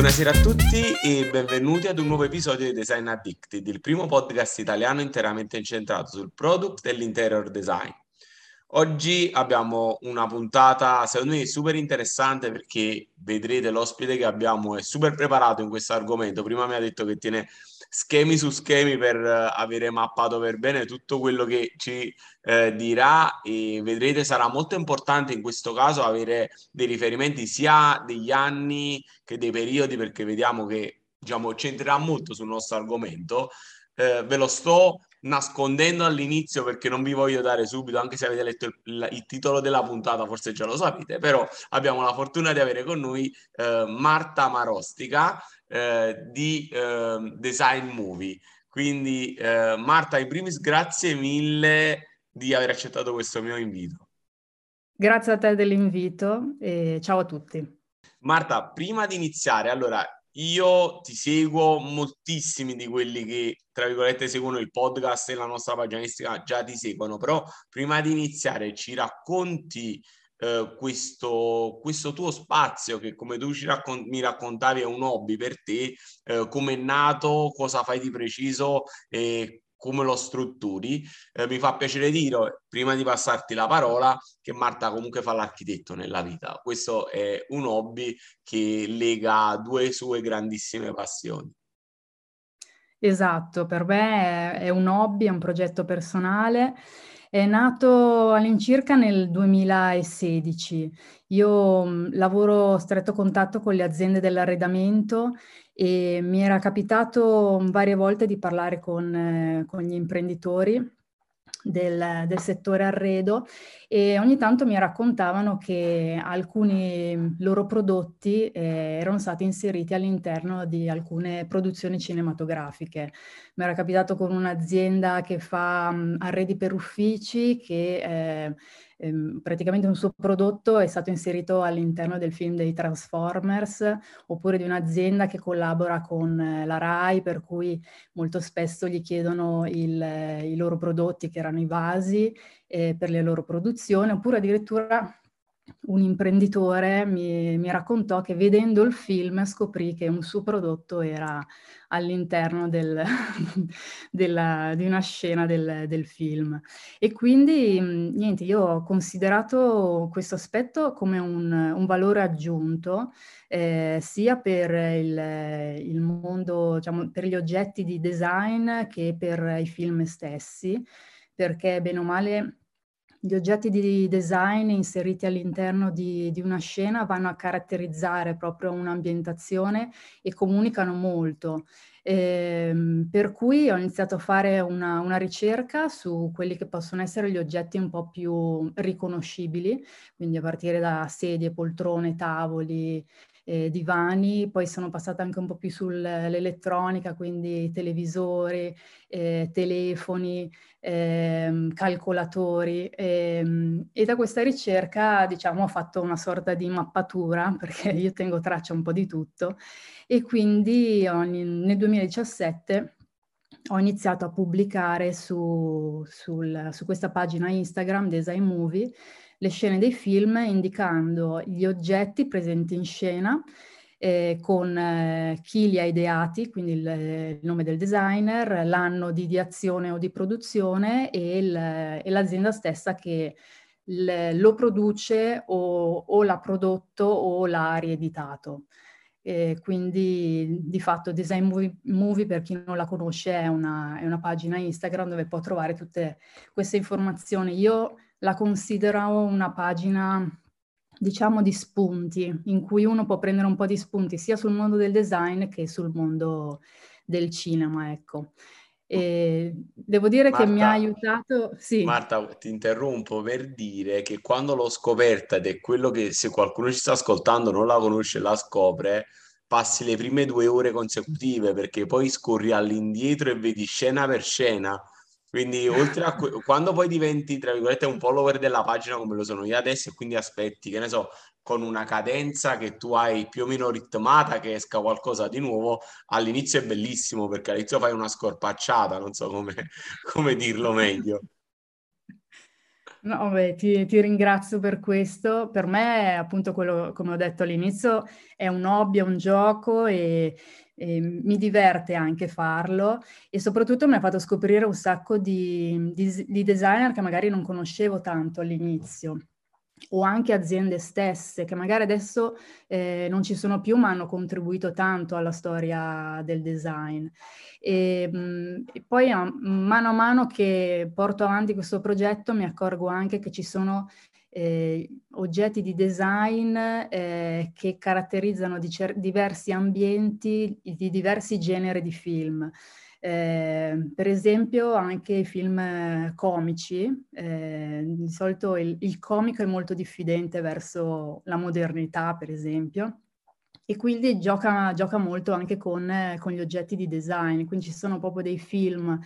Buonasera a tutti e benvenuti ad un nuovo episodio di Design Addicted, il primo podcast italiano interamente incentrato sul product e l'interior design. Oggi abbiamo una puntata, secondo me, super interessante perché vedrete l'ospite che abbiamo è super preparato in questo argomento. Prima mi ha detto che tiene schemi su schemi per uh, avere mappato per bene tutto quello che ci uh, dirà e vedrete sarà molto importante in questo caso avere dei riferimenti sia degli anni che dei periodi perché vediamo che diciamo centrerà molto sul nostro argomento. Uh, ve lo sto nascondendo all'inizio perché non vi voglio dare subito, anche se avete letto il, il, titolo della puntata, forse già lo sapete, però abbiamo la fortuna di avere con noi eh, Marta Marostica eh, di eh, Design Movie. Quindi eh, Marta, in primis grazie mille di aver accettato questo mio invito. Grazie a te dell'invito e ciao a tutti. Marta, prima di iniziare, allora io ti seguo moltissimi di quelli che, tra virgolette, seguono il podcast e la nostra paginistica già ti seguono, però prima di iniziare ci racconti eh, questo, questo, tuo spazio che come tu raccont- mi raccontavi è un hobby per te, eh, come è nato, cosa fai di preciso e come lo strutturi. Eh, mi fa piacere dire, prima di passarti la parola, che Marta comunque fa l'architetto nella vita. Questo è un hobby che lega due sue grandissime passioni. Esatto, per me è un hobby, è un progetto personale. È nato all'incirca nel 2016. Io lavoro a stretto contatto con le aziende dell'arredamento e mi era capitato varie volte di parlare con, eh, con gli imprenditori del, del, settore arredo e ogni tanto mi raccontavano che alcuni loro prodotti eh, erano stati inseriti all'interno di alcune produzioni cinematografiche. Mi era capitato con un'azienda che fa mh, arredi per uffici che eh, ehm, praticamente un suo prodotto è stato inserito all'interno del film dei Transformers, oppure di un'azienda che collabora con eh, la RAI, per cui molto spesso gli chiedono il, i loro prodotti, che erano i vasi, eh, per le loro produzioni, oppure addirittura un imprenditore mi, mi, raccontò che vedendo il film scoprì che un suo prodotto era all'interno del, della, di una scena del, del, film. E quindi niente, io ho considerato questo aspetto come un, un valore aggiunto eh, sia per il, il mondo, diciamo, per gli oggetti di design che per i film stessi, perché bene o male gli oggetti di design inseriti all'interno di, di, una scena vanno a caratterizzare proprio un'ambientazione e comunicano molto. Eh, per cui ho iniziato a fare una, una, ricerca su quelli che possono essere gli oggetti un po' più riconoscibili, quindi a partire da sedie, poltrone, tavoli, eh, divani, poi sono passata anche un po' più sull'elettronica, quindi televisori, eh, telefoni, eh, calcolatori ehm, e da questa ricerca diciamo ho fatto una sorta di mappatura perché io tengo traccia un po' di tutto e quindi ogni, nel 2017 ho iniziato a pubblicare su, sul, su questa pagina Instagram Design Movie le scene dei film indicando gli oggetti presenti in scena eh, con eh, chi li ha ideati, quindi il, il, nome del designer, l'anno di ideazione o di produzione e, il, e l'azienda stessa che l, lo produce o, o, l'ha prodotto o l'ha rieditato. E quindi di fatto Design Movie, Movie, per chi non la conosce è una, è una pagina Instagram dove può trovare tutte queste informazioni. Io la considero una pagina diciamo di spunti, in cui uno può prendere un po' di spunti sia sul mondo del design che sul mondo del cinema, ecco. E devo dire Marta, che mi ha aiutato. Sì. Marta, ti interrompo per dire che quando l'ho scoperta, ed è quello che se qualcuno ci sta ascoltando non la conosce, la scopre, passi le prime due ore consecutive perché poi scorri all'indietro e vedi scena per scena quindi, oltre a que- quando poi diventi, tra virgolette, un follower della pagina come lo sono io adesso, e quindi aspetti, che ne so, con una cadenza che tu hai più o meno ritmata, che esca qualcosa di nuovo, all'inizio è bellissimo perché all'inizio fai una scorpacciata, non so come, come dirlo meglio. No, beh, ti, ti, ringrazio per questo. Per me, appunto, quello, come ho detto all'inizio, è un hobby, è un gioco e, e, mi diverte anche farlo e soprattutto mi ha fatto scoprire un sacco di, di, di designer che magari non conoscevo tanto all'inizio o anche aziende stesse che magari adesso eh, non ci sono più ma hanno contribuito tanto alla storia del design. E, mh, mm, e poi a, mano a mano che porto avanti questo progetto mi accorgo anche che ci sono eh, oggetti di design eh, che caratterizzano di cer- diversi ambienti di diversi generi di film. Eh, per esempio anche i film comici, eh, di solito il, il, comico è molto diffidente verso la modernità, per esempio, e quindi gioca, gioca molto anche con, con, gli oggetti di design, quindi ci sono proprio dei film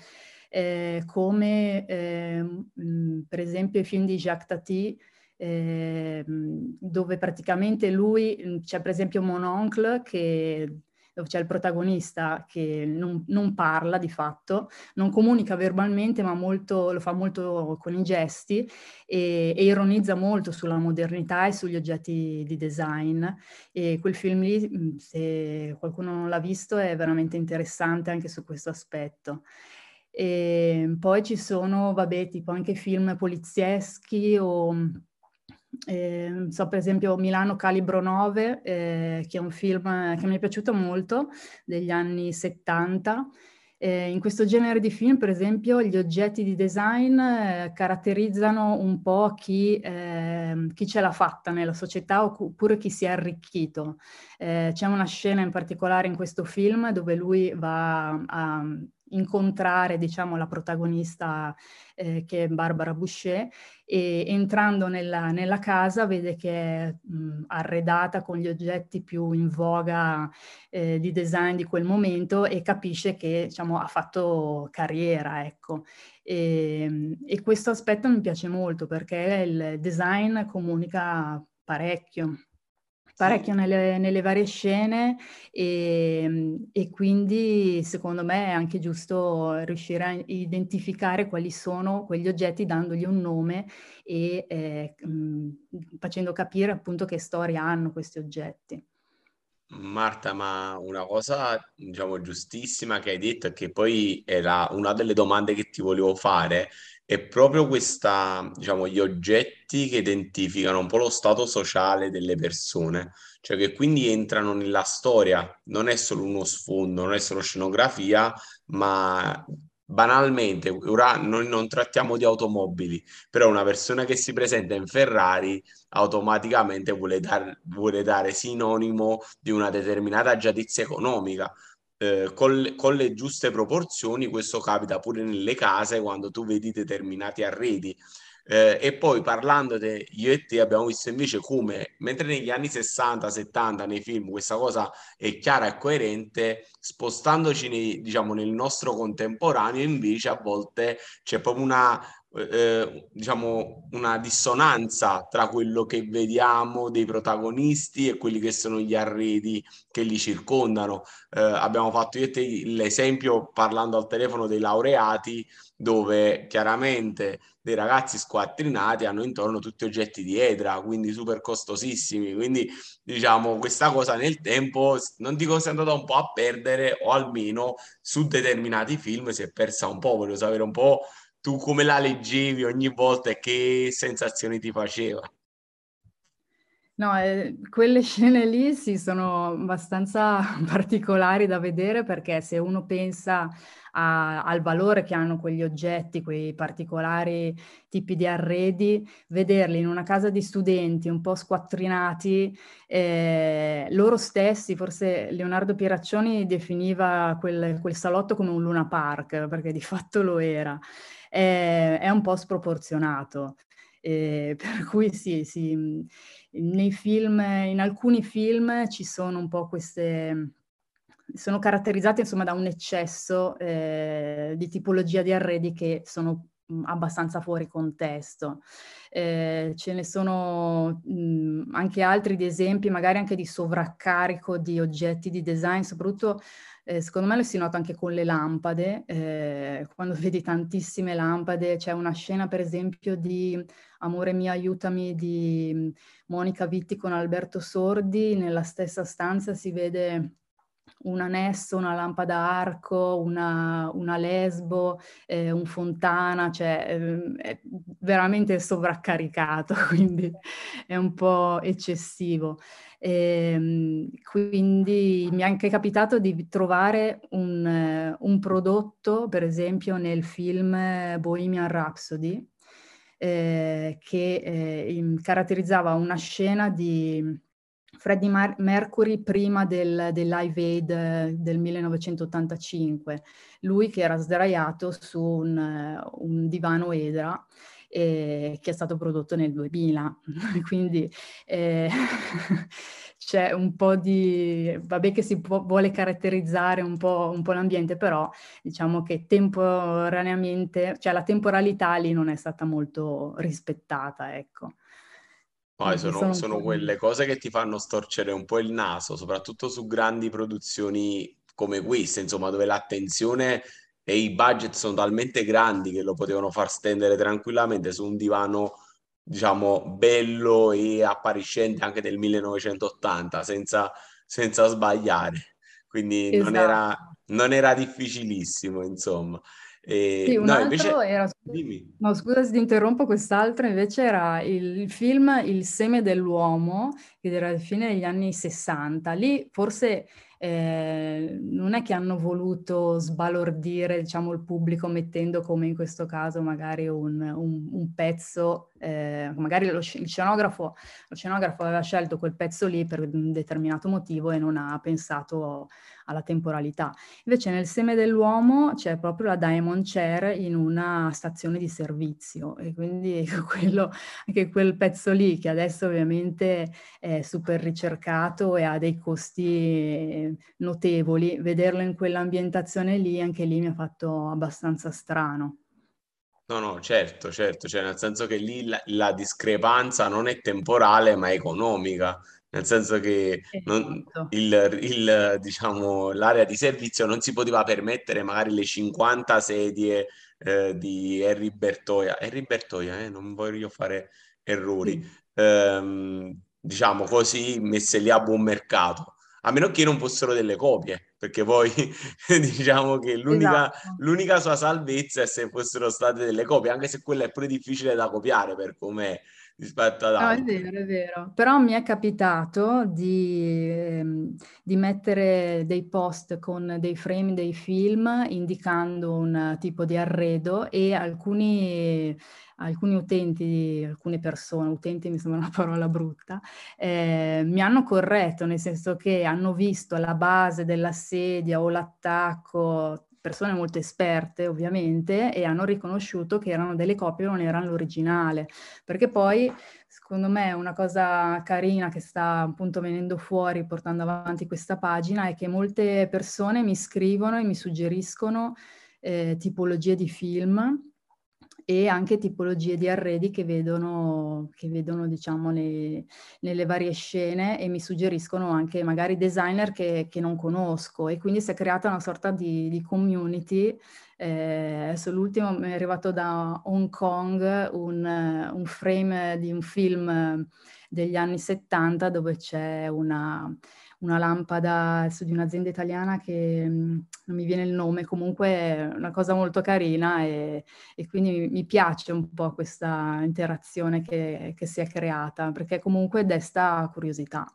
eh, come ehm, per esempio i film di Jacques Tati, eh, dove praticamente lui, c'è per esempio Mon Oncle che dove c'è il protagonista che non, non, parla di fatto, non comunica verbalmente, ma molto, lo fa molto con i gesti e, e, ironizza molto sulla modernità e sugli oggetti di design. E quel film lì, se qualcuno non l'ha visto, è veramente interessante anche su questo aspetto. E poi ci sono, vabbè, tipo anche film polizieschi o eh, so per esempio Milano Calibro 9, eh, che è un film che mi è piaciuto molto, degli anni 70. Eh, in questo genere di film, per esempio, gli oggetti di design eh, caratterizzano un po' chi, ehm, chi, ce l'ha fatta nella società oppure chi si è arricchito. Eh, c'è una scena in particolare in questo film dove lui va a incontrare diciamo, la protagonista eh, che è Barbara Boucher e entrando nella, nella casa vede che è mh, arredata con gli oggetti più in voga eh, di design di quel momento e capisce che diciamo, ha fatto carriera. Ecco. E, e questo aspetto mi piace molto perché il design comunica parecchio parecchio nelle, nelle, varie scene e, e, quindi secondo me è anche giusto riuscire a identificare quali sono quegli oggetti dandogli un nome e eh, facendo capire appunto che storia hanno questi oggetti. Marta, ma una cosa, diciamo, giustissima che hai detto e che poi era una delle domande che ti volevo fare, è proprio questa, diciamo, gli oggetti che identificano un po' lo stato sociale delle persone, cioè che quindi entrano nella storia, non è solo uno sfondo, non è solo scenografia, ma banalmente, ora noi non trattiamo di automobili, però una persona che si presenta in Ferrari automaticamente vuole, dar, vuole dare sinonimo di una determinata giadizia economica. Eh, con, con, le giuste proporzioni, questo capita pure nelle case quando tu vedi determinati arredi. Eh, e poi parlando di io e te abbiamo visto invece come, mentre negli anni 60-70 nei film questa cosa è chiara e coerente, spostandoci nei, diciamo, nel nostro contemporaneo invece a volte c'è proprio una, eh, diciamo, una dissonanza tra quello che vediamo dei protagonisti e quelli che sono gli arredi che li circondano. Eh, abbiamo fatto io te l'esempio parlando al telefono dei laureati, dove chiaramente dei ragazzi squattrinati hanno intorno tutti oggetti di edra, quindi super costosissimi. Quindi, diciamo, questa cosa nel tempo, non dico sia andata un po' a perdere, o almeno su determinati film si è persa un po'. Voglio sapere un po' tu come la leggevi ogni volta e che sensazioni ti faceva? No, eh, quelle scene lì sì, sono abbastanza particolari da vedere perché se uno pensa a, al valore che hanno quegli oggetti, quei particolari tipi di arredi, vederli in una casa di studenti un po' squattrinati, eh, loro stessi, forse Leonardo Pieraccioni definiva quel, quel salotto come un Luna Park, perché di fatto lo era è, è un po' sproporzionato. Eh, per cui sì, sì, film, in alcuni film ci sono un po' queste, sono caratterizzate insomma da un eccesso eh, di tipologia di arredi che sono abbastanza fuori contesto. Eh, ce ne sono mh, anche altri di esempi, magari anche di sovraccarico di oggetti di design, soprattutto eh, secondo me lo si nota anche con le lampade, eh, quando vedi tantissime lampade, c'è una scena per esempio di Amore mio aiutami di Monica Vitti con Alberto Sordi, nella stessa stanza si vede un annesso, una lampada arco, una, una lesbo, eh, un fontana, cioè eh, è veramente sovraccaricato, quindi è un po' eccessivo. E, ehm, quindi mi è anche capitato di trovare un, un prodotto, per esempio nel film Bohemian Rhapsody, eh, che eh, caratterizzava una scena di Freddie Mar- Mercury prima del, del, Live Aid eh, del 1985, lui che era sdraiato su un, un divano Edra eh, che è stato prodotto nel 2000. Quindi eh, c'è un po' di... vabbè che si può, vuole caratterizzare un po', un po', l'ambiente, però diciamo che temporaneamente, cioè la temporalità lì non è stata molto rispettata, ecco. Poi sono, sono, sono quelle cose che ti fanno storcere un po' il naso, soprattutto su grandi produzioni come queste, insomma, dove l'attenzione e i budget sono talmente grandi che lo potevano far stendere tranquillamente su un divano, diciamo, bello e appariscente anche del 1980, senza, senza sbagliare. Quindi esatto. non, era, esatto. non era difficilissimo, insomma. E, sì, un no, invece... era... No, scusa se ti interrompo, quest'altro invece era il film Il seme dell'uomo, che era alla fine degli anni 60. Lì forse eh, non è che hanno voluto sbalordire diciamo, il pubblico mettendo come in questo caso magari un, un, un pezzo, eh, magari lo, il, scenografo, lo scenografo aveva scelto quel pezzo lì per un determinato motivo e non ha pensato alla temporalità. Invece nel seme dell'uomo c'è proprio la Diamond Chair in una stazione di servizio e quindi quello, anche quel pezzo lì che adesso ovviamente è super ricercato e ha dei costi notevoli, vederlo in quell'ambientazione lì anche lì mi ha fatto abbastanza strano. No, no, certo, certo, cioè nel senso che lì la, la discrepanza non è temporale ma è economica, nel senso che non, esatto. il, il, diciamo, l'area di servizio non si poteva permettere magari le 50 sedie eh, di Harry Bertoia. Harry Bertoia, eh, non voglio fare errori. Sì. Ehm, diciamo così, messe lì a buon mercato. A meno che non fossero delle copie, perché poi diciamo che l'unica, esatto. l'unica sua salvezza è se fossero state delle copie, anche se quella è pure difficile da copiare per come rispetto ad altri. No, è vero, è vero. Però mi è capitato di, ehm, di, mettere dei post con dei frame dei film indicando un tipo di arredo e alcuni, alcuni utenti, alcune persone, utenti mi sembra una parola brutta, eh, mi hanno corretto, nel senso che hanno visto la base della sedia o l'attacco persone molto esperte ovviamente e hanno riconosciuto che erano delle copie, non erano l'originale, perché poi secondo me una cosa carina che sta appunto venendo fuori portando avanti questa pagina è che molte persone mi scrivono e mi suggeriscono eh, tipologie di film e anche tipologie di arredi che vedono, che vedono diciamo, nei, nelle varie scene e mi suggeriscono anche magari designer che, che non conosco e quindi si è creata una sorta di, di community. Eh, adesso l'ultimo mi è arrivato da Hong Kong un, un frame di un film degli anni 70 dove c'è una una lampada di un'azienda italiana che mm, non mi viene il nome, comunque è una cosa molto carina e, e quindi mi piace un po' questa interazione che, che si è creata, perché comunque desta curiosità.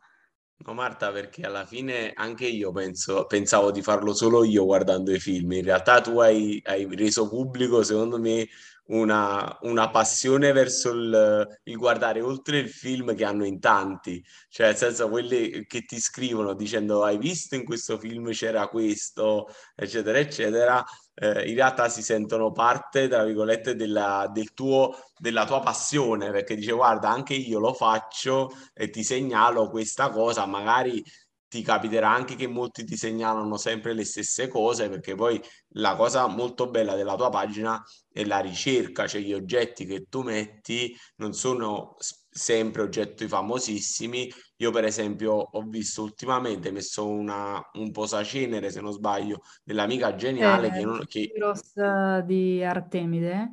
No, Marta, perché alla fine anche io penso, pensavo di farlo solo io guardando i film. In realtà tu hai, hai reso pubblico, secondo me, una, una passione verso il, il, guardare oltre il film che hanno in tanti, cioè nel senso quelli che ti scrivono dicendo hai visto in questo film c'era questo, eccetera, eccetera, eh, in realtà si sentono parte, tra virgolette, della, del tuo, della tua passione, perché dice guarda anche io lo faccio e ti segnalo questa cosa, magari ti capiterà anche che molti ti segnalano sempre le stesse cose, perché poi la cosa molto bella della tua pagina è la ricerca, cioè gli oggetti che tu metti non sono sempre oggetti famosissimi. Io, per esempio, ho visto ultimamente messo una, un posacenere, se non sbaglio, dell'amica geniale eh, che, non, che... Eh, di Artemide.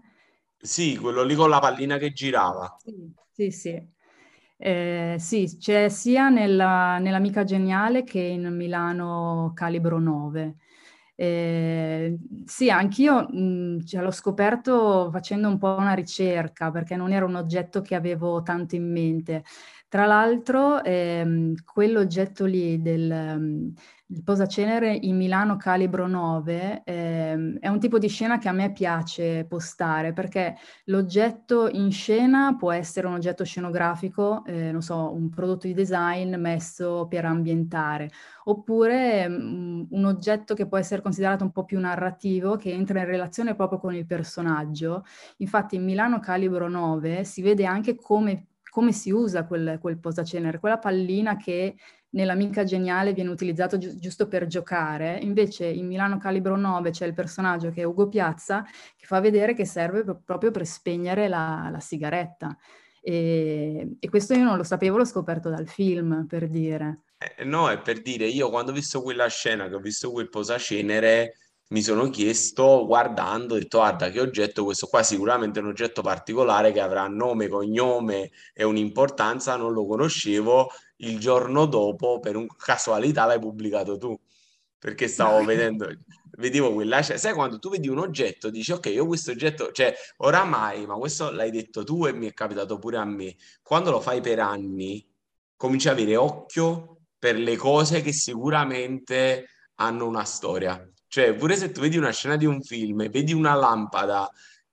Sì, quello lì con la pallina che girava. Sì, sì, sì. Eh, sì, c'è sia nella, nell'Amica Geniale che in Milano Calibro 9. Eh, sì, anch'io mh, cioè, l'ho scoperto facendo un po' una ricerca perché non era un oggetto che avevo tanto in mente. Tra l'altro, ehm, quell'oggetto lì del, il posacenere in Milano calibro 9 eh, è un tipo di scena che a me piace postare perché l'oggetto in scena può essere un oggetto scenografico, eh, non so, un prodotto di design messo per ambientare, oppure mh, mm, un oggetto che può essere considerato un po' più narrativo che entra in relazione proprio con il personaggio. Infatti in Milano calibro 9 si vede anche come come si usa quel, quel posacenere, quella pallina che nell'Amica Geniale viene utilizzato gi- giusto per giocare, invece in Milano Calibro 9 c'è il personaggio che è Ugo Piazza che fa vedere che serve p- proprio per spegnere la, la sigaretta. E, e, questo io non lo sapevo, l'ho scoperto dal film, per dire. Eh, no, è per dire, io quando ho visto quella scena, che ho visto quel posacenere, mi sono chiesto, guardando, ho detto, guarda, che oggetto questo qua? Sicuramente è un oggetto particolare che avrà nome, cognome e un'importanza, non lo conoscevo, il giorno dopo, per un casualità, l'hai pubblicato tu. Perché stavo vedendo, vedevo quella, cioè, sai quando tu vedi un oggetto, dici ok, io questo oggetto, cioè oramai, ma questo l'hai detto tu e mi è capitato pure a me, quando lo fai per anni, cominci a avere occhio per le cose che sicuramente hanno una storia. Cioè, pure se tu vedi una scena di un film, vedi una lampada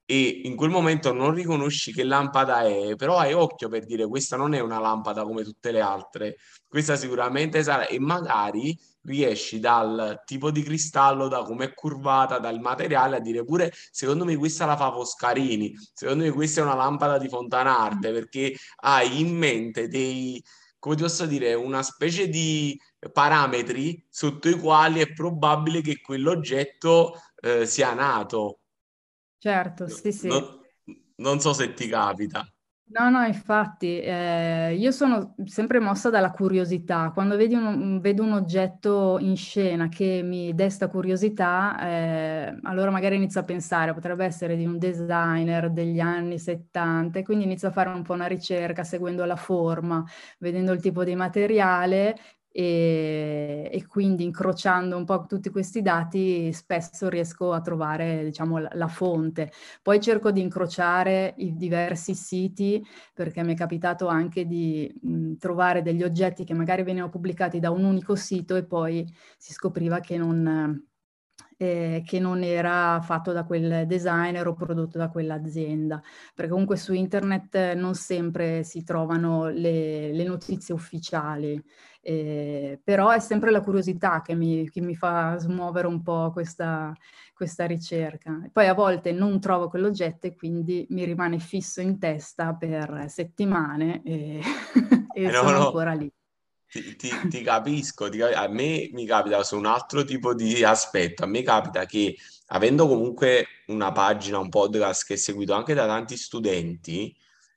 e in quel momento non riconosci che lampada è, però hai occhio per dire questa non è una lampada come tutte le altre, questa sicuramente sarà. E magari riesci dal tipo di cristallo, da come è curvata, dal materiale a dire pure secondo me questa la fa Foscarini, secondo me questa è una lampada di Fontanarte. Perché hai in mente dei come ti posso dire, una specie di parametri sotto i quali è probabile che quell'oggetto eh, sia nato. Certo, sì, sì. Non, non so se ti capita. No, no, infatti, eh, io sono sempre mossa dalla curiosità. Quando un, vedo un oggetto in scena che mi desta curiosità, eh, allora magari inizio a pensare, potrebbe essere di un designer degli anni 70, e quindi inizio a fare un po' una ricerca seguendo la forma, vedendo il tipo di materiale e, e, quindi incrociando un po' tutti questi dati spesso riesco a trovare diciamo la, la, fonte. Poi cerco di incrociare i diversi siti perché mi è capitato anche di mh, trovare degli oggetti che magari venivano pubblicati da un unico sito e poi si scopriva che non eh, che non era fatto da quel designer o prodotto da quell'azienda, perché comunque su internet non sempre si trovano le, le notizie ufficiali, eh, però è sempre la curiosità che mi, che mi fa smuovere un po' questa, questa ricerca. Poi a volte non trovo quell'oggetto e quindi mi rimane fisso in testa per settimane e, e eh, no, sono no. ancora lì. Ti, ti, ti, capisco, ti, a me mi capita su un altro tipo di aspetto, a me capita che avendo comunque una pagina, un podcast che è seguito anche da tanti studenti,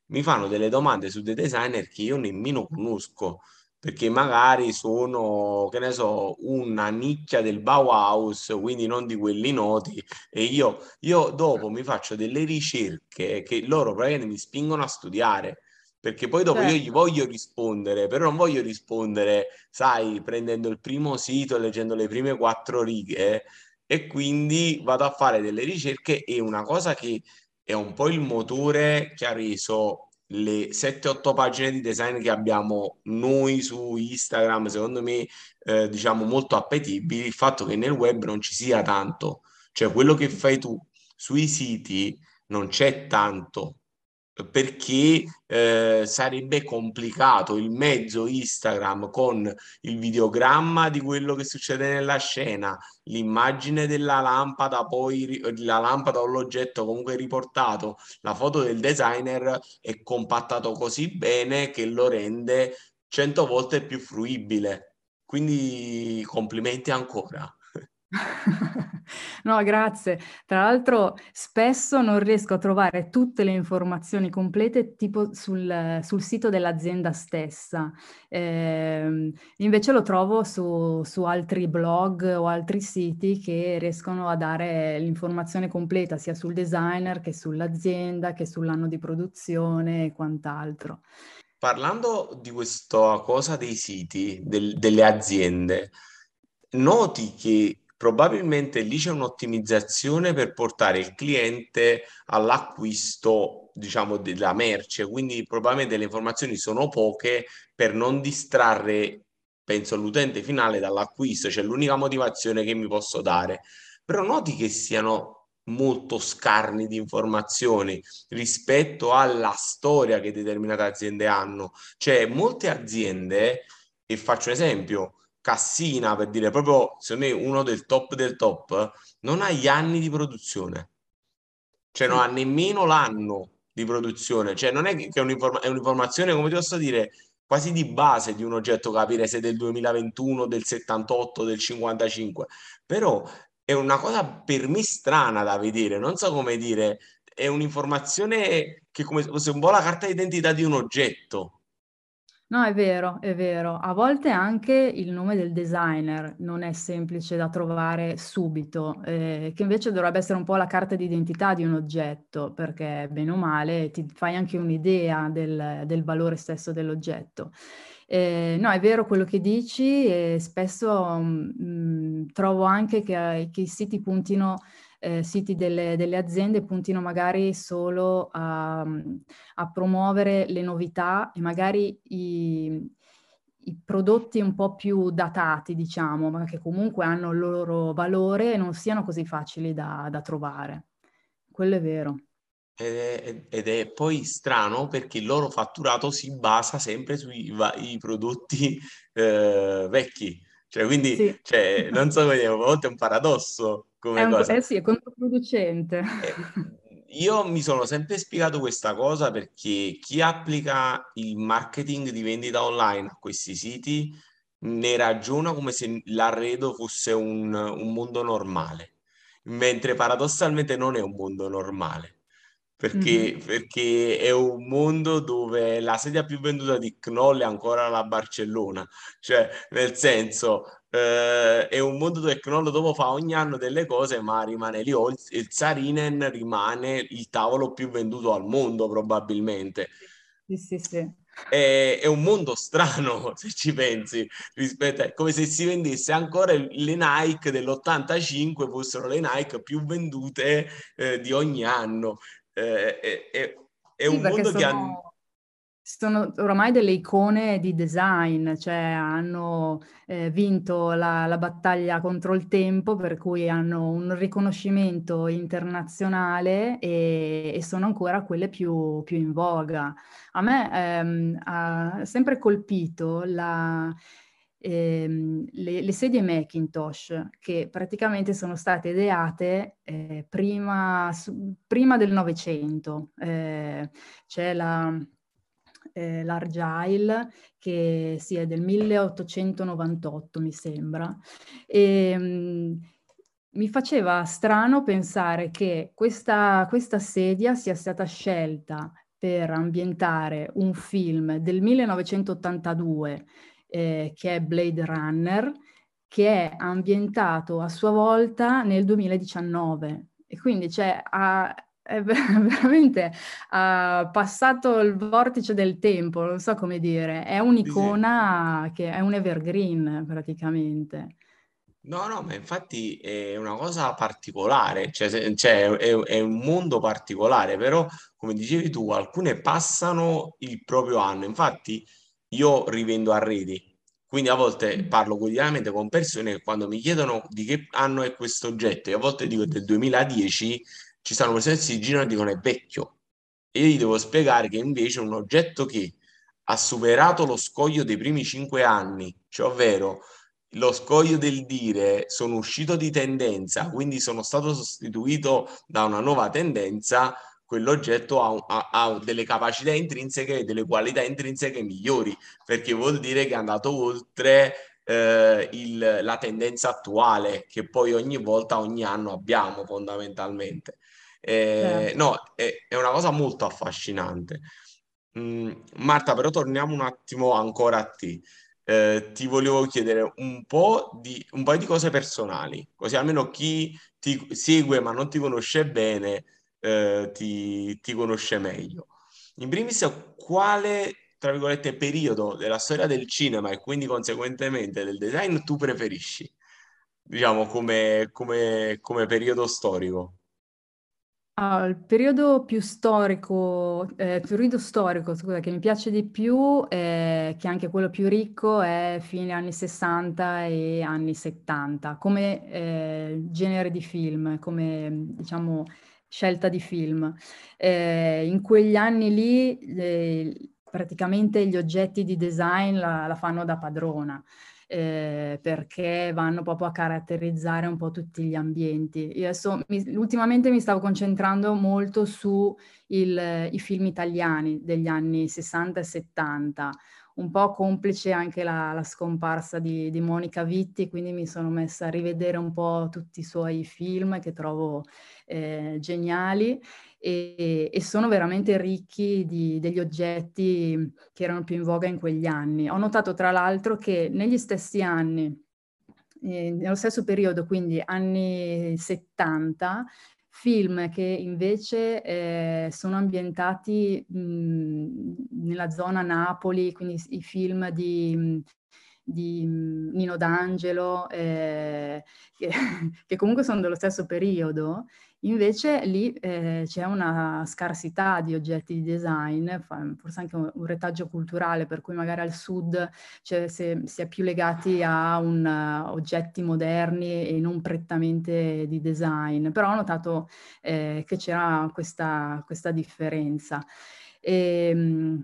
mi fanno delle domande su dei designer che io nemmeno conosco, perché magari sono, che ne so, una nicchia del Bauhaus, quindi non di quelli noti, e io, io dopo mi faccio delle ricerche che loro praticamente mi spingono a studiare perché poi dopo certo. io gli certo. voglio rispondere, però non voglio rispondere, sai, prendendo il primo sito e leggendo le prime quattro righe e quindi vado a fare delle ricerche e una cosa che è un po' il motore che ha reso le 7-8 pagine di design che abbiamo noi su Instagram, secondo me, eh, diciamo molto appetibili, il fatto che nel web non ci sia tanto, cioè quello che fai tu sui siti non c'è tanto, perché eh, sarebbe complicato il mezzo Instagram con il videogramma di quello che succede nella scena, l'immagine della lampada, poi la lampada o l'oggetto comunque riportato, la foto del designer è compattato così bene che lo rende cento volte più fruibile. quindi complimenti ancora. No, grazie. Tra l'altro spesso non riesco a trovare tutte le informazioni complete tipo sul, sul sito dell'azienda stessa. Eh, invece lo trovo su, su altri blog o altri siti che riescono a dare l'informazione completa sia sul designer che sull'azienda che sull'anno di produzione e quant'altro. Parlando di questa cosa dei siti, del, delle aziende, noti che probabilmente lì c'è un'ottimizzazione per portare il cliente all'acquisto, diciamo, della merce, quindi probabilmente le informazioni sono poche per non distrarre, penso, l'utente finale dall'acquisto, cioè l'unica motivazione che mi posso dare. Però noti che siano molto scarni di informazioni rispetto alla storia che determinate aziende hanno. Cioè, molte aziende, e faccio un esempio, Cassina, per dire proprio, secondo me, uno del top del top, non ha gli anni di produzione. Cioè, non ha nemmeno l'anno di produzione. Cioè, non è che è, un'inform- è un'informazione, come ti posso dire, quasi di base di un oggetto capire se è del 2021, del 78, del 55. Però è una cosa per me strana da vedere, non so come dire, è un'informazione che come se fosse un po' la carta d'identità di un oggetto. No, è vero, è vero. A volte anche il nome del designer non è semplice da trovare subito, eh, che invece dovrebbe essere un po' la carta d'identità di un oggetto, perché bene o male ti fai anche un'idea del, del valore stesso dell'oggetto. Eh, no, è vero quello che dici e spesso mh, mm, trovo anche che, che i siti puntino eh, siti delle, delle, aziende puntino magari solo a, a, promuovere le novità e magari i, i, prodotti un po' più datati, diciamo, ma che comunque hanno il loro valore e non siano così facili da, da trovare. Quello è vero. Ed è, ed è, poi strano perché il loro fatturato si basa sempre sui prodotti eh, vecchi. Cioè, quindi, sì. cioè, non so a volte è un paradosso come un, cosa. Eh sì, è controproducente. Eh, io mi sono sempre spiegato questa cosa perché chi applica il marketing di vendita online a questi siti ne ragiona come se l'arredo fosse un, un mondo normale, mentre paradossalmente non è un mondo normale perché, mm-hmm. perché, è un mondo dove la sedia più venduta di Knoll è ancora la Barcellona, cioè nel senso eh, è un mondo dove Knoll dopo fa ogni anno delle cose ma rimane lì, o il, il Zarinen rimane il tavolo più venduto al mondo probabilmente. Sì, sì, sì. È, è, un mondo strano se ci pensi, rispetto a come se si vendesse ancora le Nike dell'85 fossero le Nike più vendute eh, di ogni anno eh, è, è, un mondo sono, che ha... Sono oramai delle icone di design, cioè hanno eh, vinto la, la, battaglia contro il tempo, per cui hanno un riconoscimento internazionale e, e sono ancora quelle più, più, in voga. A me ehm, ha sempre colpito la ehm, le, le, sedie Macintosh che praticamente sono state ideate eh, prima, su, prima, del Novecento. Eh, c'è la, eh, l'Argyle che sì, del 1898 mi sembra. E, ehm, mh, mi faceva strano pensare che questa, questa sedia sia stata scelta per ambientare un film del 1982 eh, che è Blade Runner, che è ambientato a sua volta nel 2019 e quindi cioè, ha, è veramente ha passato il vortice del tempo, non so come dire, è un'icona sì, sì. che è un evergreen praticamente. No, no, ma infatti è una cosa particolare, cioè, cioè è, è, un mondo particolare, però come dicevi tu, alcune passano il proprio anno. Infatti io rivendo arredi, quindi a volte mm. parlo quotidianamente con persone che quando mi chiedono di che anno è questo oggetto, e a volte dico del 2010, ci sono persone che si girano e dicono è vecchio. E io gli devo spiegare che invece un oggetto che ha superato lo scoglio dei primi cinque anni, cioè ovvero lo scoglio del dire sono uscito di tendenza, quindi sono stato sostituito da una nuova tendenza, quell'oggetto ha, ha, ha, delle capacità intrinseche e delle qualità intrinseche migliori, perché vuol dire che è andato oltre eh, il, la tendenza attuale che poi ogni volta, ogni anno abbiamo fondamentalmente. Eh, certo. No, è, è, una cosa molto affascinante. Mm, Marta, però torniamo un attimo ancora a te. Eh, ti volevo chiedere un po' di, un paio di cose personali, così almeno chi ti segue ma non ti conosce bene eh, ti, ti conosce meglio. In primis, quale, tra virgolette, periodo della storia del cinema e quindi conseguentemente del design tu preferisci? Diciamo come, come, come periodo storico. Ah, il periodo più storico, eh, periodo storico, scusa, che mi piace di più, eh, che è anche quello più ricco, è fine anni 60 e anni 70, come eh, genere di film, come diciamo scelta di film. Eh, in quegli anni lì eh, praticamente gli oggetti di design la, la fanno da padrona eh, perché vanno proprio a caratterizzare un po' tutti gli ambienti. Io adesso mi, ultimamente mi stavo concentrando molto sui film italiani degli anni 60 e 70, un po' complice anche la, la scomparsa di, di, Monica Vitti, quindi mi sono messa a rivedere un po' tutti i suoi film che trovo eh, geniali e, e, sono veramente ricchi di, degli oggetti che erano più in voga in quegli anni. Ho notato tra l'altro che negli stessi anni, eh, nello stesso periodo, quindi anni 70, film che invece eh, sono ambientati mh, nella zona Napoli, quindi i film di, di Nino D'Angelo, eh, che, che, comunque sono dello stesso periodo, Invece lì eh, c'è una scarsità di oggetti di design, forse anche un, un retaggio culturale, per cui magari al sud cioè, se, si è più legati a un, uh, oggetti moderni e non prettamente di design, però ho notato eh, che c'era questa, questa differenza. E, ehm,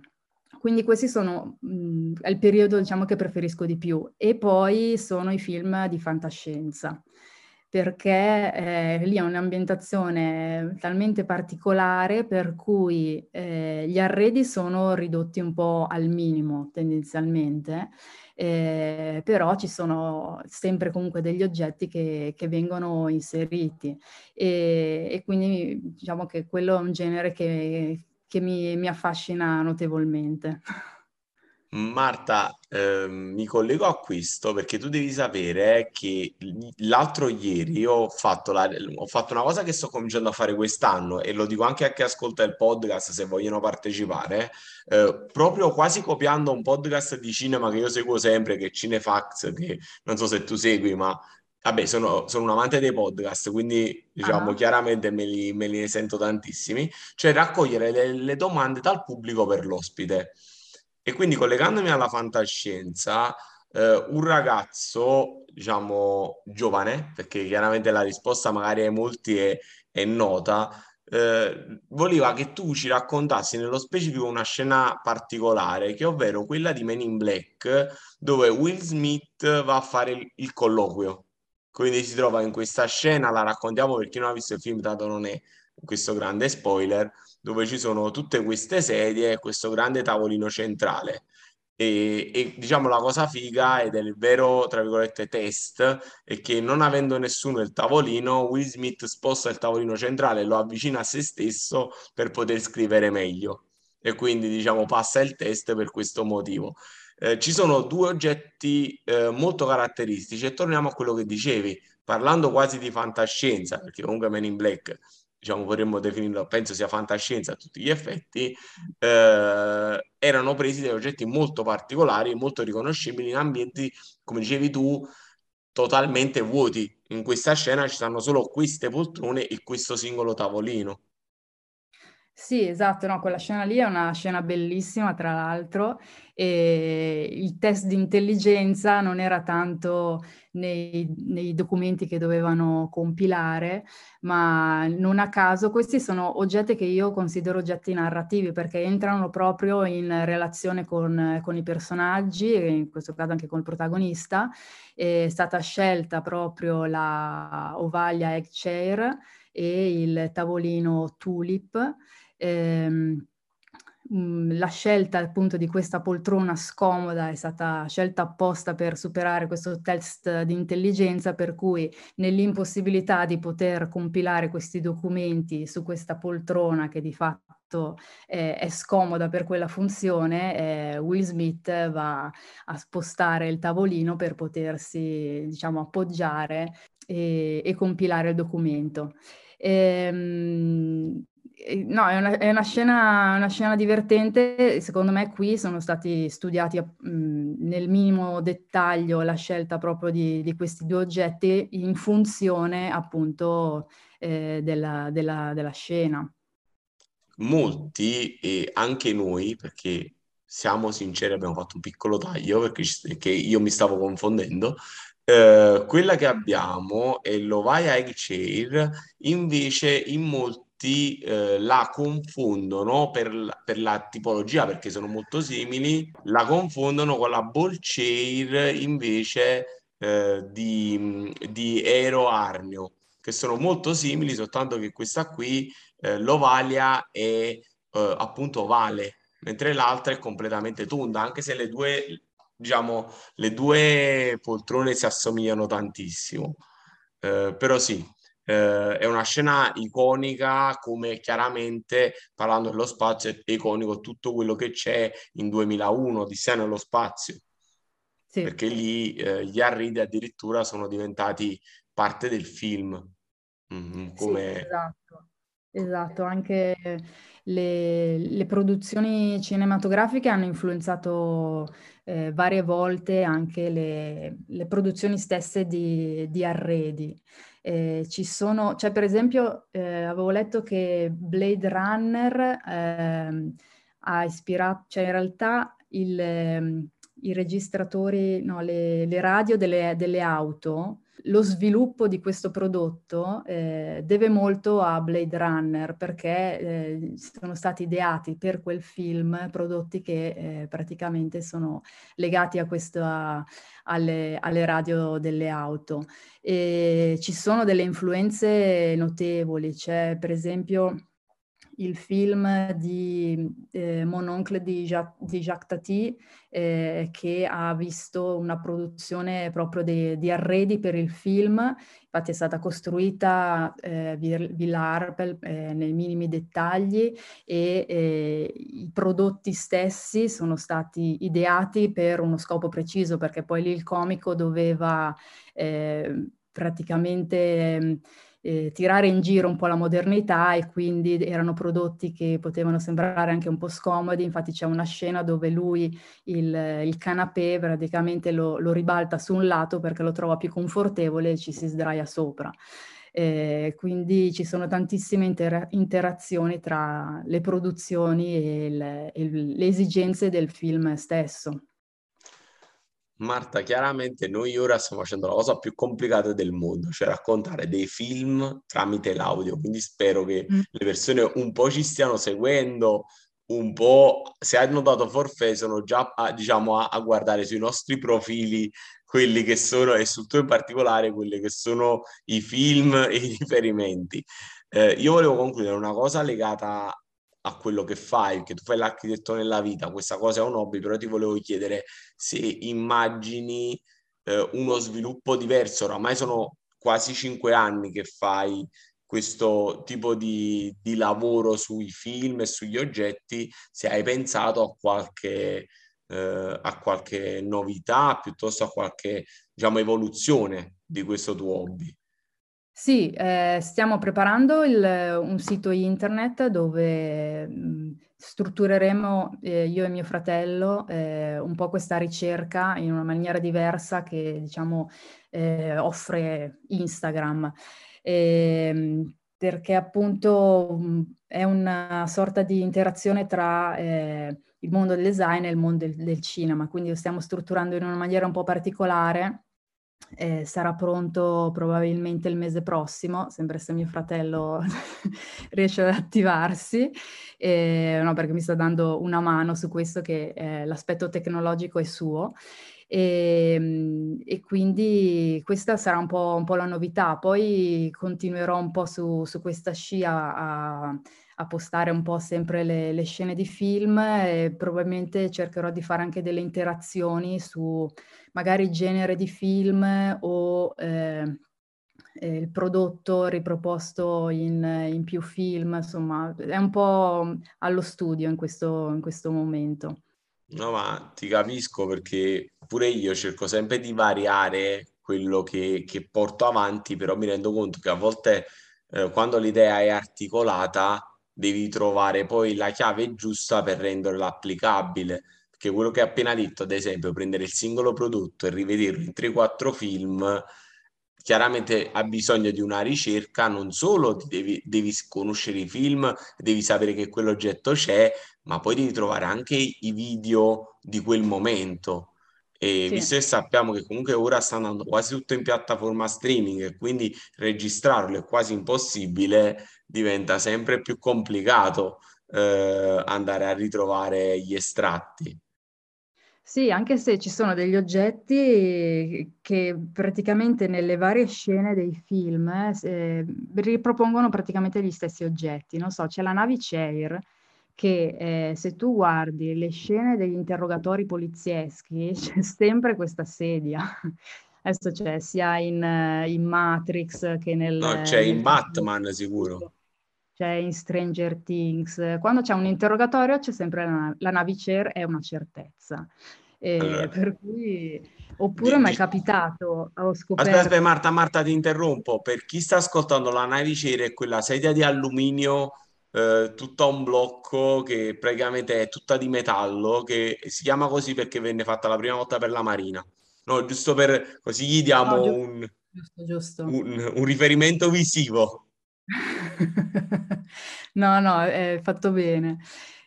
quindi questi sono mh, è il periodo diciamo, che preferisco di più. E poi sono i film di fantascienza perché eh, lì è un'ambientazione talmente particolare per cui eh, gli arredi sono ridotti un po' al minimo tendenzialmente, eh, però ci sono sempre comunque degli oggetti che, che vengono inseriti e, e, quindi diciamo che quello è un genere che, che mi, mi affascina notevolmente. Marta, eh, mi collego a questo perché tu devi sapere che l'altro ieri ho fatto, la, ho fatto, una cosa che sto cominciando a fare quest'anno e lo dico anche a chi ascolta il podcast se vogliono partecipare, eh, proprio quasi copiando un podcast di cinema che io seguo sempre, che è Cinefax, che non so se tu segui, ma Vabbè, sono, sono, un amante dei podcast, quindi diciamo ah. chiaramente me li, me li, sento tantissimi, cioè raccogliere le, le domande dal pubblico per l'ospite. E quindi collegandomi alla fantascienza, eh, un ragazzo, diciamo, giovane, perché chiaramente la risposta magari ai molti è, è nota, eh, voleva che tu ci raccontassi nello specifico una scena particolare, che ovvero quella di Men in Black, dove Will Smith va a fare il, il colloquio. Quindi si trova in questa scena, la raccontiamo per chi non ha visto il film, dato non è questo grande spoiler, dove ci sono tutte queste sedie e questo grande tavolino centrale. E, e, diciamo la cosa figa ed è il vero, tra virgolette, test è che non avendo nessuno il tavolino, Will Smith sposta il tavolino centrale lo avvicina a se stesso per poter scrivere meglio. E quindi, diciamo, passa il test per questo motivo. Eh, ci sono due oggetti eh, molto caratteristici e torniamo a quello che dicevi, parlando quasi di fantascienza, perché comunque Men in Black diciamo vorremmo definirlo, penso sia fantascienza a tutti gli effetti, eh, erano presi dai oggetti molto particolari, molto riconoscibili in ambienti, come dicevi tu, totalmente vuoti. In questa scena ci stanno solo queste poltrone e questo singolo tavolino. Sì, esatto, no, quella scena lì è una scena bellissima, tra l'altro, e il test di intelligenza non era tanto nei, nei, documenti che dovevano compilare, ma non a caso questi sono oggetti che io considero oggetti narrativi perché entrano proprio in relazione con, con i personaggi, in questo caso anche con il protagonista. È stata scelta proprio la Ovalia Egg Chair e il tavolino Tulip ehm, mh, la scelta appunto di questa poltrona scomoda è stata scelta apposta per superare questo test di intelligenza per cui nell'impossibilità di poter compilare questi documenti su questa poltrona che di fatto eh, è scomoda per quella funzione, eh, Will Smith va a spostare il tavolino per potersi diciamo appoggiare e, e compilare il documento. Ehm, no, è una, è una, scena, una, scena, divertente. Secondo me qui sono stati studiati mh, nel minimo dettaglio la scelta proprio di, di questi due oggetti in funzione appunto eh, della, della, della, scena. Molti, e anche noi, perché siamo sinceri, abbiamo fatto un piccolo taglio perché, perché io mi stavo confondendo. Eh, quella che abbiamo è l'Ovaya Egg Chair, invece in molti molti eh, la confondono per per la, tipologia perché sono molto simili, la confondono con la ball chair invece eh, di, di Aero Arnio, che sono molto simili, soltanto che questa qui, eh, l'Ovalia, è eh, appunto ovale, mentre l'altra è completamente tonda, anche se le due, diciamo, le due poltrone si assomigliano tantissimo. Eh, però sì, eh, è una scena iconica come chiaramente parlando dello spazio è iconico tutto quello che c'è in 2001 di sé nello spazio sì. perché lì eh, gli arredi addirittura sono diventati parte del film mm-hmm, come... Sì, esatto. esatto anche le, le, produzioni cinematografiche hanno influenzato eh, varie volte anche le, le produzioni stesse di, di arredi eh, ci sono, cioè per esempio eh, avevo letto che Blade Runner eh, ha ispirato, cioè in realtà il, ehm, i registratori, no, le, le radio delle, delle, auto, lo sviluppo di questo prodotto eh, deve molto a Blade Runner perché eh, sono stati ideati per quel film prodotti che eh, praticamente sono legati a questa, alle, alle radio delle auto. E ci sono delle influenze notevoli, c'è per esempio il film di eh, Mon oncle di, Jacques, di Jacques Tati eh, che ha visto una produzione proprio de, di arredi per il film, infatti è stata costruita eh, Villa Arpel eh, nei minimi dettagli e eh, i prodotti stessi sono stati ideati per uno scopo preciso perché poi lì il comico doveva eh, praticamente eh, tirare in giro un po' la modernità e quindi erano prodotti che potevano sembrare anche un po' scomodi, infatti c'è una scena dove lui il, il canapè praticamente lo, lo ribalta su un lato perché lo trova più confortevole e ci si sdraia sopra. Eh, quindi ci sono tantissime inter- interazioni tra le produzioni e le, e le esigenze del film stesso. Marta, chiaramente noi ora stiamo facendo la cosa più complicata del mondo, cioè raccontare dei film tramite l'audio, quindi spero che mm. le persone un po' ci stiano seguendo, un po', se hanno dato forfè, sono già a, diciamo, a, a, guardare sui nostri profili quelli che sono, e sul tuo in particolare, quelli che sono i film e i riferimenti. Eh, io volevo concludere una cosa legata a quello che fai, che tu fai l'architetto nella vita, questa cosa è un hobby, però ti volevo chiedere se immagini eh, uno sviluppo diverso, oramai sono quasi cinque anni che fai questo tipo di, di lavoro sui film e sugli oggetti, se hai pensato a qualche, eh, a qualche novità piuttosto a qualche diciamo, evoluzione di questo tuo hobby. Sì, eh, stiamo preparando il, un sito internet dove struttureremo eh, io e mio fratello eh, un po' questa ricerca in una maniera diversa che diciamo eh, offre Instagram. Ehm, perché appunto è una sorta di interazione tra eh, il mondo del design e il mondo del, del cinema, quindi lo stiamo strutturando in una maniera un po' particolare eh, sarà pronto probabilmente il mese prossimo, sempre se mio fratello riesce ad attivarsi, eh, no, perché mi sta dando una mano su questo che eh, l'aspetto tecnologico è suo. E, ehm, e, quindi questa sarà un po', un po', la novità. Poi continuerò un po' su, su questa scia a, a postare un po' sempre le, le, scene di film e probabilmente cercherò di fare anche delle interazioni su magari genere di film o eh, eh, il prodotto riproposto in, in, più film, insomma è un po' allo studio in questo, in questo momento. No, ma ti capisco perché pure io cerco sempre di variare quello che, che porto avanti, però mi rendo conto che a volte eh, quando l'idea è articolata devi trovare poi la chiave giusta per renderla applicabile. Perché quello che hai appena detto, ad esempio, prendere il singolo prodotto e rivederlo in 3-4 film, chiaramente ha bisogno di una ricerca, non solo devi, devi conoscere i film, devi sapere che quell'oggetto c'è, ma poi devi trovare anche i video di quel momento. E sì. visto che sappiamo che comunque ora sta andando quasi tutto in piattaforma streaming e quindi registrarlo è quasi impossibile, diventa sempre più complicato eh, andare a ritrovare gli estratti. Sì, anche se ci sono degli oggetti che praticamente nelle varie scene dei film eh, ripropongono praticamente gli stessi oggetti. Non so, c'è la Navichair che eh, se tu guardi le scene degli interrogatori polizieschi c'è sempre questa sedia. Adesso c'è sia in, in Matrix che nel... No, c'è in Batman sicuro c'è in Stranger Things. Quando c'è un interrogatorio c'è sempre la, la navicer, è una certezza. E allora. Per cui, oppure mi è capitato, ho scoperto... Aspetta, Marta, Marta, ti interrompo. Per chi sta ascoltando la navicer è quella sedia di alluminio eh, tutta un blocco che praticamente è tutta di metallo, che si chiama così perché venne fatta la prima volta per la Marina. No, giusto per così gli diamo no, giusto, un, giusto, giusto. Un, un riferimento visivo. no, no, è fatto bene.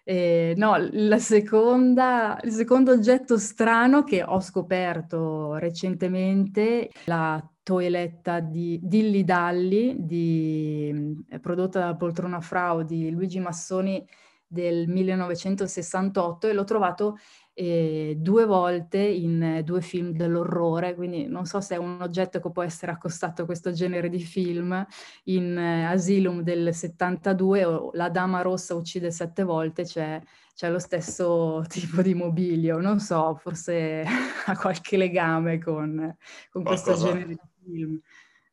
Eh, no, la seconda, il secondo oggetto strano che ho scoperto recentemente, la toeletta di Dilly Dalli, di, prodotta dalla Poltrona Frau di Luigi Massoni del 1968 e l'ho trovato eh, due volte in eh, due film dell'orrore, quindi non so se è un oggetto che può essere accostato a questo genere di film. In eh, Asylum del 72 o La Dama Rossa uccide sette volte c'è, c'è lo stesso tipo di mobilio, non so, forse ha qualche legame con, con questo genere di film.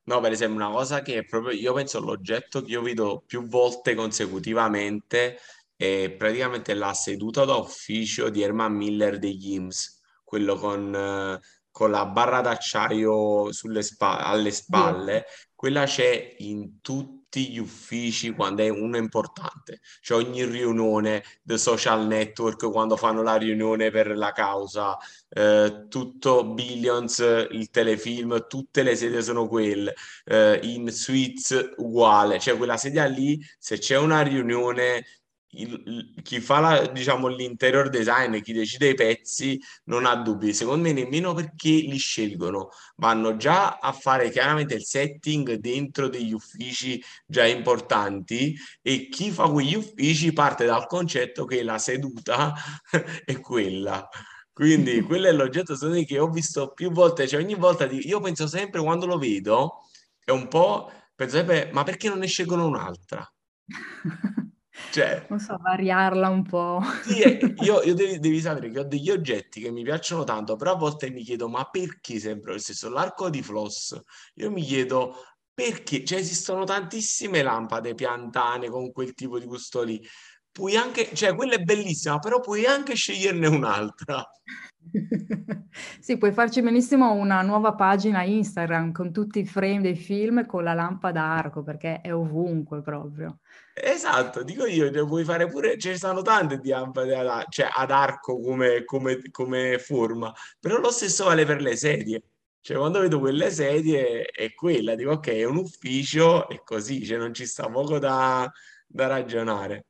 No, per esempio, una cosa che proprio io penso l'oggetto che io vedo più volte consecutivamente è praticamente la seduta da ufficio di Herman Miller degli IMSS, quello con, eh, con la barra d'acciaio sulle spa- alle spalle, quella c'è in tutti gli uffici quando è uno importante. C'è ogni riunione del social network quando fanno la riunione per la causa, eh, tutto Billions, il telefilm, tutte le sedie sono quelle, eh, in Suites uguale, cioè quella sedia lì, se c'è una riunione il, chi fa la, diciamo, l'interior design, chi decide i pezzi, non ha dubbi. Secondo me nemmeno perché li scelgono, vanno già a fare chiaramente il setting dentro degli uffici già importanti e chi fa quegli uffici parte dal concetto che la seduta è quella. Quindi quello è l'oggetto che ho visto più volte, cioè ogni volta di, io penso sempre quando lo vedo, è un po', penso sempre, ma perché non ne scelgono un'altra? Cioè, non so, variarla un po'. Sì, io, io devi, devi, sapere che ho degli oggetti che mi piacciono tanto, però a volte mi chiedo, ma perché sempre lo stesso? L'arco di floss, io mi chiedo perché, cioè esistono tantissime lampade piantane con quel tipo di gusto lì. Puoi anche, cioè quella è bellissima, però puoi anche sceglierne un'altra. sì, puoi farci benissimo una nuova pagina Instagram con tutti i frame dei film con la lampada arco, perché è ovunque proprio. Esatto, dico io, ne puoi fare pure, ce ne sono tante di lampade ad, cioè ad arco come, come, come forma, però lo stesso vale per le sedie. Cioè, quando vedo quelle sedie è quella, dico ok, è un ufficio e così, cioè non ci sta poco da, da ragionare.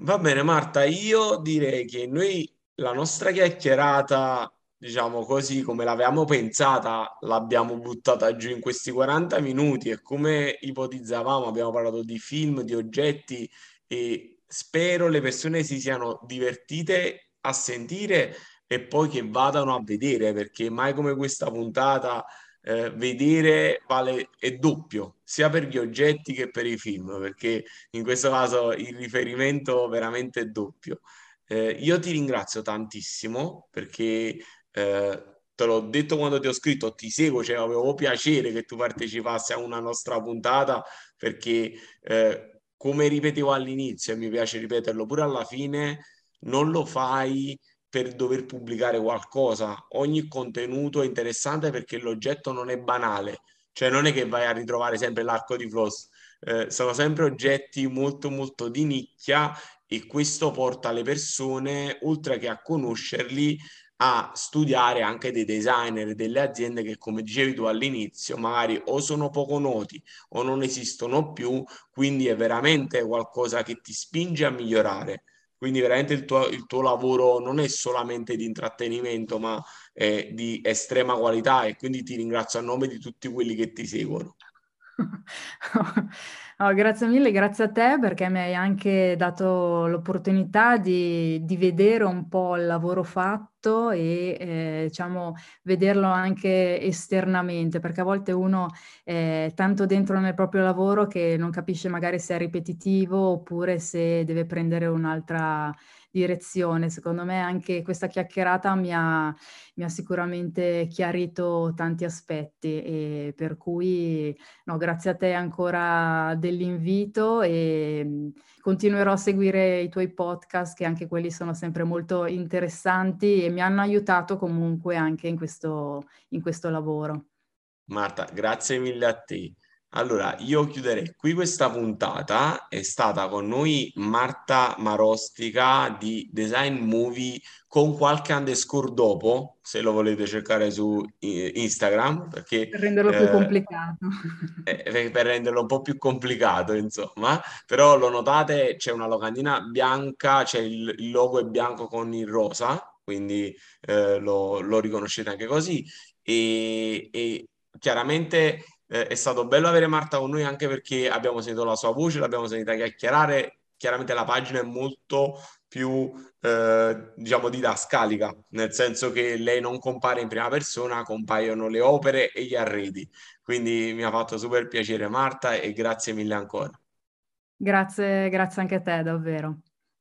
Va bene, Marta, io direi che noi la nostra chiacchierata, diciamo così, come l'avevamo pensata, l'abbiamo buttata giù in questi 40 minuti e come ipotizzavamo abbiamo parlato di film, di oggetti e spero le persone si siano divertite a sentire e poi che vadano a vedere perché mai come questa puntata eh, vedere vale, è doppio, sia per gli oggetti che per i film, perché in questo caso il riferimento veramente è doppio. Eh, io ti ringrazio tantissimo perché eh, te l'ho detto quando ti ho scritto, ti seguo, cioè avevo piacere che tu partecipassi a una nostra puntata perché eh, come ripetevo all'inizio e mi piace ripeterlo pure alla fine, non lo fai per dover pubblicare qualcosa. Ogni contenuto è interessante perché l'oggetto non è banale, cioè non è che vai a ritrovare sempre l'arco di Floss, eh, sono sempre oggetti molto molto di nicchia e questo porta le persone, oltre che a conoscerli, a studiare anche dei designer delle aziende che, come dicevi tu all'inizio, magari o sono poco noti o non esistono più, quindi è veramente qualcosa che ti spinge a migliorare. Quindi veramente il tuo, il tuo lavoro non è solamente di intrattenimento, ma è di estrema qualità e quindi ti ringrazio a nome di tutti quelli che ti seguono. Oh, grazie mille, grazie a te perché mi hai anche dato l'opportunità di, di vedere un po' il lavoro fatto e eh, diciamo vederlo anche esternamente, perché a volte uno è tanto dentro nel proprio lavoro che non capisce magari se è ripetitivo oppure se deve prendere un'altra direzione. Secondo me anche questa chiacchierata mi ha, mi ha sicuramente chiarito tanti aspetti e per cui no, grazie a te ancora dell'invito e mm, continuerò a seguire i tuoi podcast che anche quelli sono sempre molto interessanti e mi hanno aiutato comunque anche in questo, in questo lavoro. Marta, grazie mille a te. Allora, io chiuderei qui questa puntata. È stata con noi Marta Marostica di Design Movie con qualche underscore dopo, se lo volete cercare su Instagram. Perché, per renderlo eh, più complicato. Eh, per renderlo un po' più complicato, insomma. Però lo notate, c'è una locandina bianca, c'è il, il logo è bianco con il rosa, quindi eh, lo, lo, riconoscete anche così. e, e chiaramente eh, è stato bello avere Marta con noi anche perché abbiamo sentito la sua voce, l'abbiamo sentita chiacchierare. Chiaramente la pagina è molto più, eh, diciamo, didascalica, nel senso che lei non compare in prima persona, compaiono le opere e gli arredi. Quindi mi ha fatto super piacere Marta e grazie mille ancora. Grazie, grazie anche a te, davvero.